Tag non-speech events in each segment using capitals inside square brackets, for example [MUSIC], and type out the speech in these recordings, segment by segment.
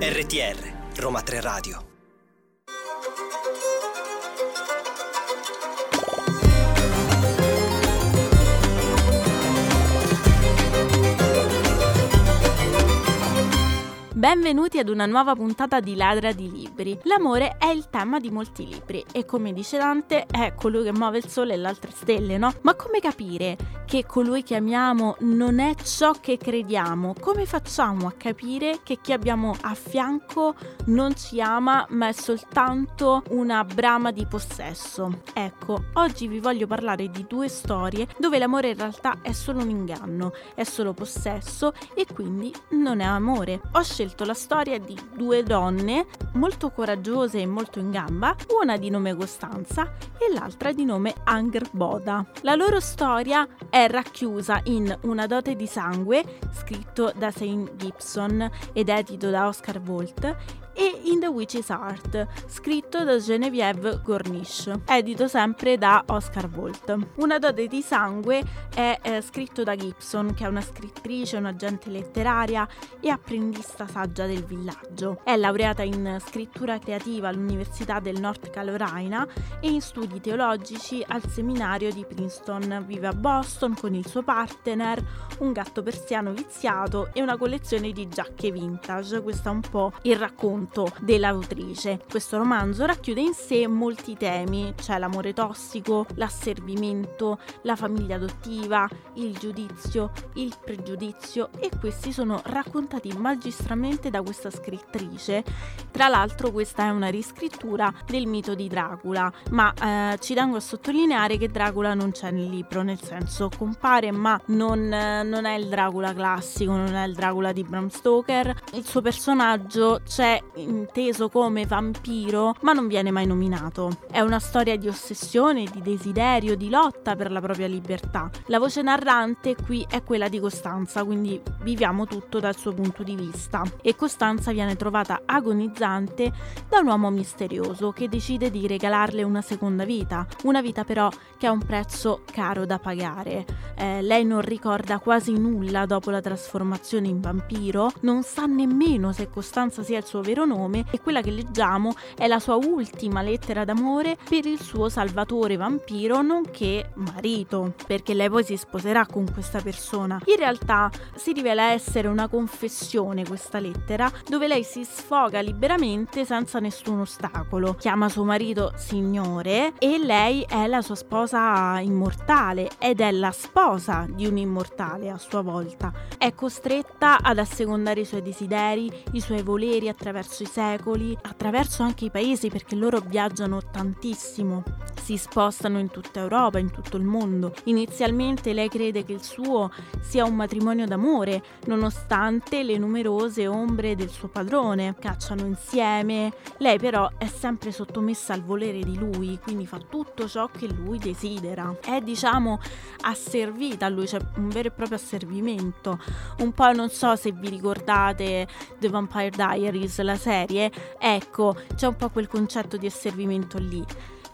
RTR Roma 3 Radio Benvenuti ad una nuova puntata di Ladra di Libri. L'amore è il tema di molti libri e come dice Dante è colui che muove il sole e le altre stelle, no? Ma come capire che colui che amiamo non è ciò che crediamo? Come facciamo a capire che chi abbiamo a fianco non ci ama ma è soltanto una brama di possesso? Ecco, oggi vi voglio parlare di due storie dove l'amore in realtà è solo un inganno, è solo possesso e quindi non è amore. Ho scelto scelto la storia di due donne molto coraggiose e molto in gamba, una di nome Costanza e l'altra di nome Anger Boda. La loro storia è racchiusa in Una dote di sangue, scritto da Saint Gibson ed edito da Oscar Volt, e In the Witch's Heart, scritto da Genevieve Gornish, edito sempre da Oscar Volt. Una dode di sangue è eh, scritto da Gibson, che è una scrittrice, un'agente letteraria e apprendista saggia del villaggio. È laureata in scrittura creativa all'Università del North Carolina e in studi teologici al seminario di Princeton. Vive a Boston con il suo partner, un gatto persiano viziato e una collezione di giacche vintage. Questo è un po' il racconto racconto dell'autrice. Questo romanzo racchiude in sé molti temi, cioè l'amore tossico, l'asservimento, la famiglia adottiva, il giudizio, il pregiudizio e questi sono raccontati magistralmente da questa scrittrice. Tra l'altro questa è una riscrittura del mito di Dracula, ma eh, ci tengo a sottolineare che Dracula non c'è nel libro, nel senso compare ma non, eh, non è il Dracula classico, non è il Dracula di Bram Stoker. Il suo personaggio c'è inteso come vampiro, ma non viene mai nominato. È una storia di ossessione, di desiderio, di lotta per la propria libertà. La voce narrante qui è quella di Costanza, quindi viviamo tutto dal suo punto di vista. E Costanza viene trovata agonizzante da un uomo misterioso che decide di regalarle una seconda vita, una vita però che ha un prezzo caro da pagare. Eh, lei non ricorda quasi nulla dopo la trasformazione in vampiro, non sa nemmeno se Costanza sia il suo vero nome e quella che leggiamo è la sua ultima lettera d'amore per il suo salvatore vampiro nonché marito, perché lei poi si sposerà con questa persona. In realtà si rivela essere una confessione questa lettera dove lei si sfoga liberamente senza nessun ostacolo. Chiama suo marito signore e lei è la sua sposa immortale ed è la sposa di un immortale a sua volta. È costretta ad assecondare i suoi desideri, i suoi voleri attraverso attraverso i secoli, attraverso anche i paesi perché loro viaggiano tantissimo, si spostano in tutta Europa, in tutto il mondo. Inizialmente lei crede che il suo sia un matrimonio d'amore, nonostante le numerose ombre del suo padrone. Cacciano insieme, lei però è sempre sottomessa al volere di lui, quindi fa tutto ciò che lui desidera. È diciamo asservita a lui, c'è cioè un vero e proprio asservimento. Un po' non so se vi ricordate The Vampire Diaries, la serie, ecco, c'è un po' quel concetto di asservimento lì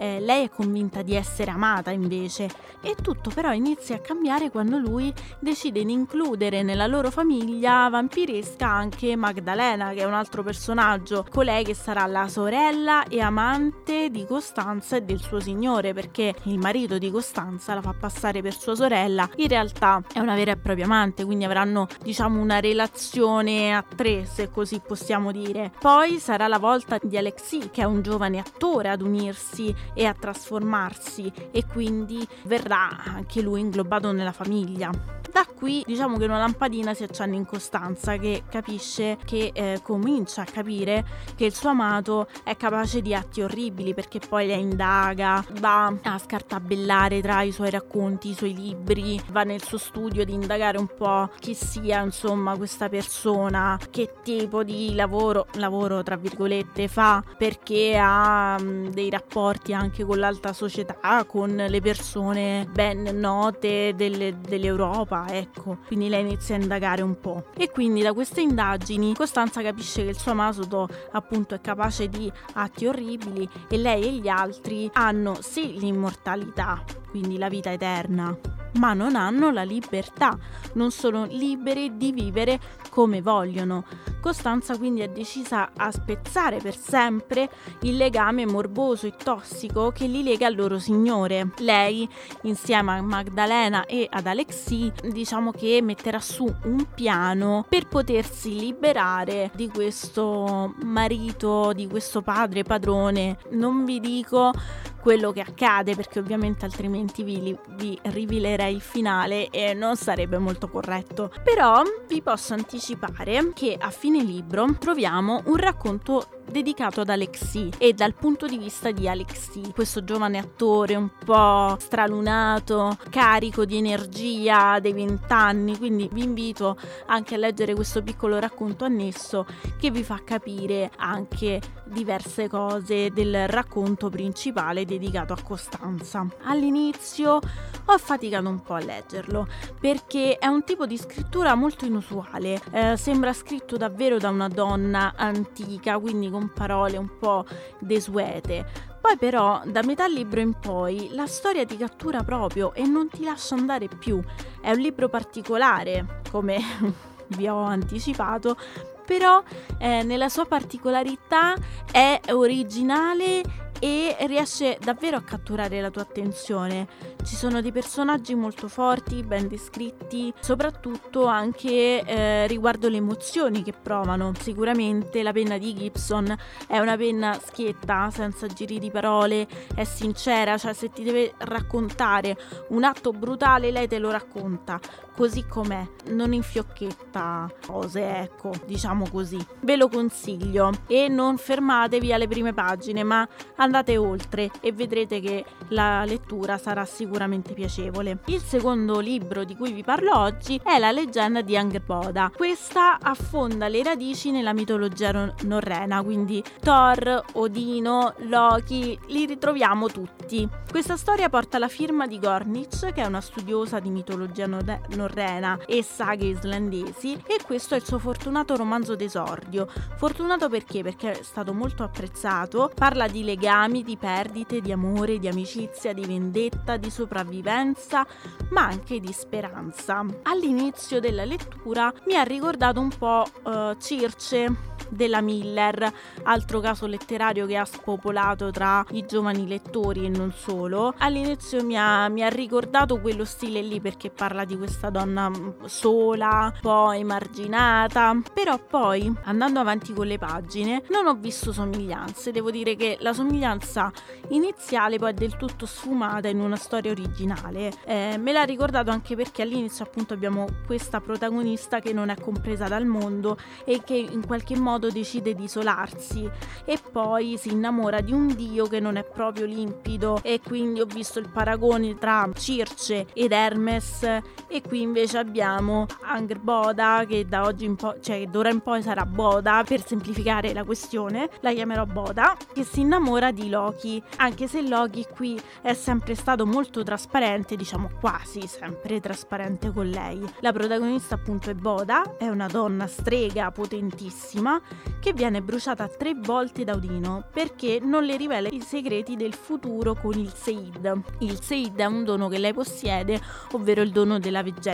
eh, lei è convinta di essere amata invece. E tutto però inizia a cambiare quando lui decide di includere nella loro famiglia vampiresca anche Magdalena che è un altro personaggio, colei che sarà la sorella e amante di Costanza e del suo signore perché il marito di Costanza la fa passare per sua sorella, in realtà è una vera e propria amante quindi avranno diciamo una relazione a tre se così possiamo dire. Poi sarà la volta di Alexi che è un giovane attore ad unirsi e a trasformarsi e quindi verrà anche lui inglobato nella famiglia. Da qui diciamo che una lampadina si accende in Costanza che capisce che eh, comincia a capire che il suo amato è capace di atti orribili perché poi la indaga, va a scartabellare tra i suoi racconti, i suoi libri, va nel suo studio ad indagare un po' chi sia insomma questa persona, che tipo di lavoro, lavoro tra virgolette fa perché ha mh, mm, dei rapporti anche con l'alta società, con le persone ben note delle, dell'Europa ecco. Quindi lei inizia a indagare un po'. E quindi da queste indagini Costanza capisce che il suo Masuto appunto è capace di atti orribili e lei e gli altri hanno sì l'immortalità, quindi la vita eterna, ma non hanno la libertà, non sono liberi di vivere come vogliono. Costanza quindi è decisa a spezzare per sempre il legame morboso e tossico che li lega al loro signore. Lei, insieme a Magdalena e ad Alexi, diciamo che metterà su un piano per potersi liberare di questo marito, di questo padre padrone. Non vi dico quello che accade perché ovviamente altrimenti vi, vi rivelerei il finale e non sarebbe molto corretto. Però vi posso anticipare che a fine libro troviamo un racconto dedicato ad Alexi e dal punto di vista di Alexi, questo giovane attore un po' stralunato, carico di energia dei vent'anni, quindi vi invito anche a leggere questo piccolo racconto annesso che vi fa capire anche diverse cose del racconto principale dedicato a Costanza. All'inizio ho faticato un po' a leggerlo perché è un tipo di scrittura molto inusuale, eh, sembra scritto davvero da una donna antica, quindi con parole un po' desuete. Poi però da metà libro in poi la storia ti cattura proprio e non ti lascia andare più. È un libro particolare, come [LAUGHS] vi ho anticipato, però eh, nella sua particolarità è originale e riesce davvero a catturare la tua attenzione. Ci sono dei personaggi molto forti, ben descritti, soprattutto anche eh, riguardo le emozioni che provano. Sicuramente la penna di Gibson è una penna schietta, senza giri di parole, è sincera, cioè se ti deve raccontare un atto brutale lei te lo racconta così com'è, non infiocchetta cose, ecco, diciamo così. Ve lo consiglio e non fermatevi alle prime pagine, ma andate oltre e vedrete che la lettura sarà sicuramente piacevole. Il secondo libro di cui vi parlo oggi è La leggenda di Angerboda. Questa affonda le radici nella mitologia norrena, quindi Thor, Odino, Loki, li ritroviamo tutti. Questa storia porta la firma di Gornich, che è una studiosa di mitologia norrena norrena e saghe islandesi e questo è il suo fortunato romanzo d'esordio. Fortunato perché? Perché è stato molto apprezzato, parla di legami, di perdite, di amore, di amicizia, di vendetta, di sopravvivenza, ma anche di speranza. All'inizio della lettura mi ha ricordato un po' uh, Circe della Miller, altro caso letterario che ha spopolato tra i giovani lettori e non solo. All'inizio mi ha, mi ha ricordato quello stile lì perché parla di questa donna mm, sola, poi emarginata, però poi andando avanti con le pagine non ho visto somiglianze, devo dire che la somiglianza iniziale poi è del tutto sfumata in una storia originale. Eh, me l'ha ricordato anche perché all'inizio appunto abbiamo questa protagonista che non è compresa dal mondo e che in qualche modo decide di isolarsi. E poi si innamora di un dio che non è proprio limpido. E quindi ho visto il paragone tra Circe ed Hermes. E qui invece abbiamo Angerboda che da oggi in poi, cioè d'ora in poi sarà Boda per semplificare la questione, la chiamerò Boda, che si innamora di Loki, anche se Loki qui è sempre stato molto trasparente, diciamo quasi sempre trasparente con lei. La protagonista appunto è Boda, è una donna strega potentissima che viene bruciata tre volte da Odino perché non le rivela i segreti del futuro con il Seid. Il Seid è un dono che lei possiede, ovvero il dono della veggenza,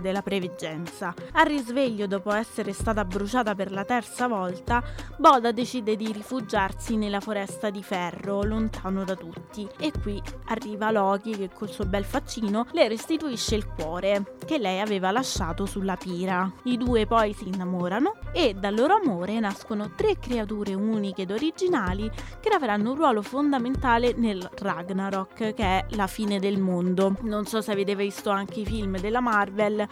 della preveggenza. Al risveglio, dopo essere stata bruciata per la terza volta, Boda decide di rifugiarsi nella foresta di ferro, lontano da tutti. E qui arriva Loki che col suo bel faccino le restituisce il cuore che lei aveva lasciato sulla pira. I due poi si innamorano e dal loro amore nascono tre creature uniche ed originali che avranno un ruolo fondamentale nel Ragnarok, che è la fine del mondo. Non so se avete visto anche i film della Marvel,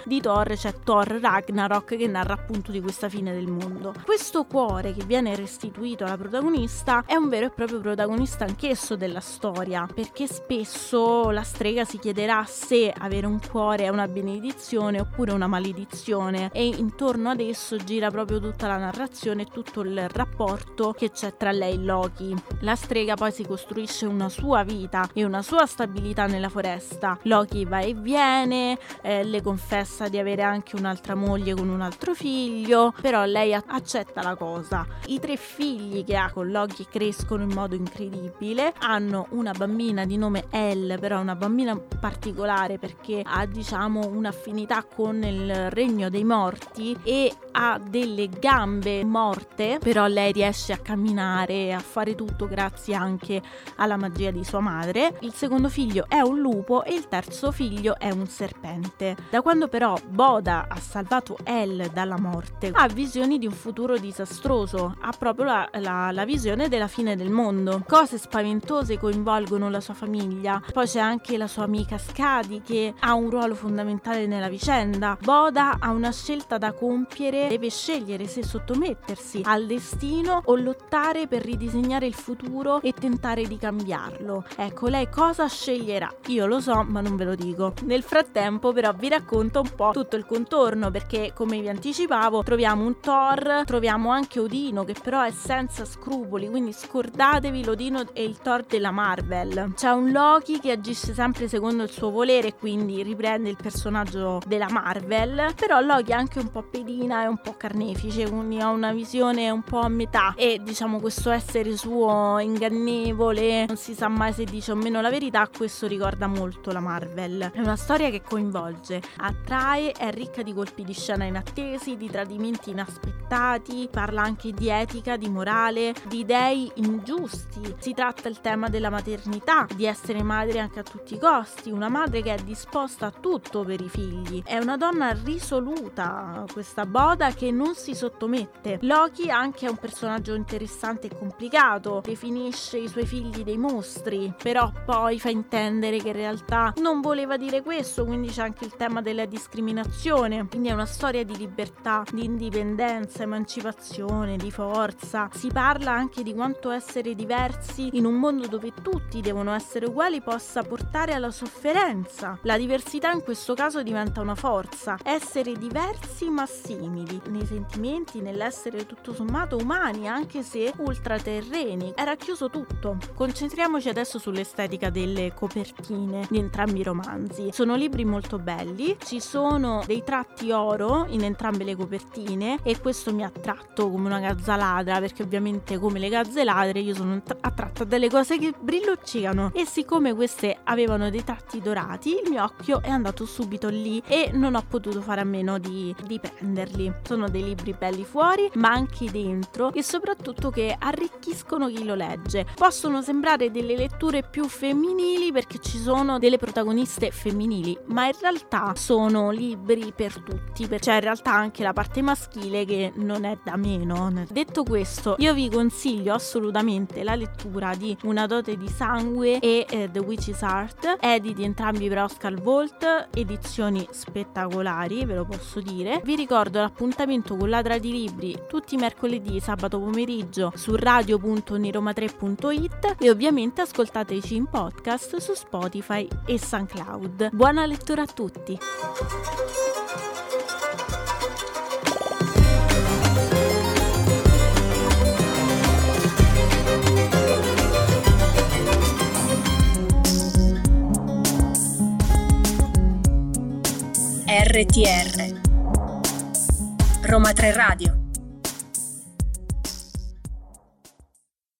di Thor c'è Thor Ragnarok che narra appunto di questa fine del mondo. Questo cuore che viene restituito alla protagonista è un vero e proprio protagonista anch'esso della storia, perché spesso la strega si chiederà se avere un cuore è una benedizione oppure una maledizione e intorno ad esso gira proprio tutta la narrazione e tutto il rapporto che c'è tra lei e Loki. La strega poi si costruisce una sua vita e una sua stabilità nella foresta. Loki va e viene, eh, le confessa di avere anche un'altra moglie con un altro figlio, però lei accetta la cosa. I tre figli che ha con Loki crescono in modo incredibile. Hanno una bambina di nome Elle, però una bambina particolare perché ha diciamo un'affinità con il regno dei morti e ha delle gambe morte, però lei riesce a camminare a fare tutto grazie anche alla magia di sua madre. Il secondo figlio è un lupo e il terzo figlio è un serpente. Da quando però Boda ha salvato Elle dalla morte, ha visioni di un futuro disastroso, ha proprio la, la, la visione della fine del mondo. Cose spaventose coinvolgono la sua famiglia. Poi c'è anche la sua amica Scadi che ha un ruolo fondamentale nella vicenda. Boda ha una scelta da compiere, deve scegliere se sottomettersi al destino o lottare per ridisegnare il futuro e tentare di cambiarlo. Ecco, lei cosa sceglierà? Io lo so, ma non ve lo dico. Nel frattempo, però, vi racconto un po' tutto il contorno perché, come vi anticipavo, troviamo un Thor, troviamo anche Odino che però è senza scrupoli, quindi scordatevi l'Odino e il Thor della Marvel. C'è un Loki che agisce sempre secondo il suo volere, quindi riprende il personaggio della Marvel, però Loki è anche un po' pedina e un po' carnefice, quindi ha una visione un po' a metà e diciamo questo essere suo ingannevole, non si sa mai se dice o meno la verità, questo ricorda molto la Marvel. È una storia che coinvolge, attrae, è ricca di colpi di scena inattesi, di tradimenti inaspettati, parla anche di etica, di morale, di dei ingiusti. Si tratta il tema della maternità, di essere madre anche a tutti i costi, una madre che è disposta a tutto per i figli. È una donna risoluta, questa Boda che non si sottomette. Loki anche è un personaggio interessante e complicato, definisce i suoi figli dei mostri, però poi fa intendere che in realtà non voleva dire questo, quindi c'è anche il tema della discriminazione. Quindi è una storia di libertà, di indipendenza, emancipazione, di forza. Si parla anche di quanto essere diversi in un mondo dove tutti devono essere uguali possa portare alla sofferenza. La diversità in questo caso diventa una forza. Essere diversi ma simili nei sentimenti, nell'essere tutto sommato umani, anche se ultraterreni. Era chiuso tutto. Concentriamoci adesso sull'estetica delle copertine di entrambi i romanzi. Sono libri molto belli, ci sono dei tratti oro in entrambe le copertine e questo mi ha attratto come una gazza ladra perché ovviamente come le gazze ladre io sono attratta dalle cose che brilluccicano e siccome queste avevano dei tratti dorati il mio occhio è andato subito lì e non ho potuto fare a meno di, di prenderli. Sono dei libri belli fuori ma anche dentro e soprattutto che arricchiscono chi lo legge. Possono sembrare delle letture più femminili perché ci sono delle protagoniste femminili ma in realtà sono libri per tutti, c'è in realtà anche la parte maschile che non è da meno. Detto questo, io vi consiglio assolutamente la lettura di Una dote di sangue e eh, The Witch's Heart, editi entrambi per Oscar Volt, edizioni spettacolari, ve lo posso dire. Vi ricordo l'appuntamento con Ladra di Libri tutti i mercoledì sabato pomeriggio su radio.niroma3.it e ovviamente ascoltateci in podcast su Spotify e SoundCloud. Buona lettura a tutti! RTR Roma 3 Radio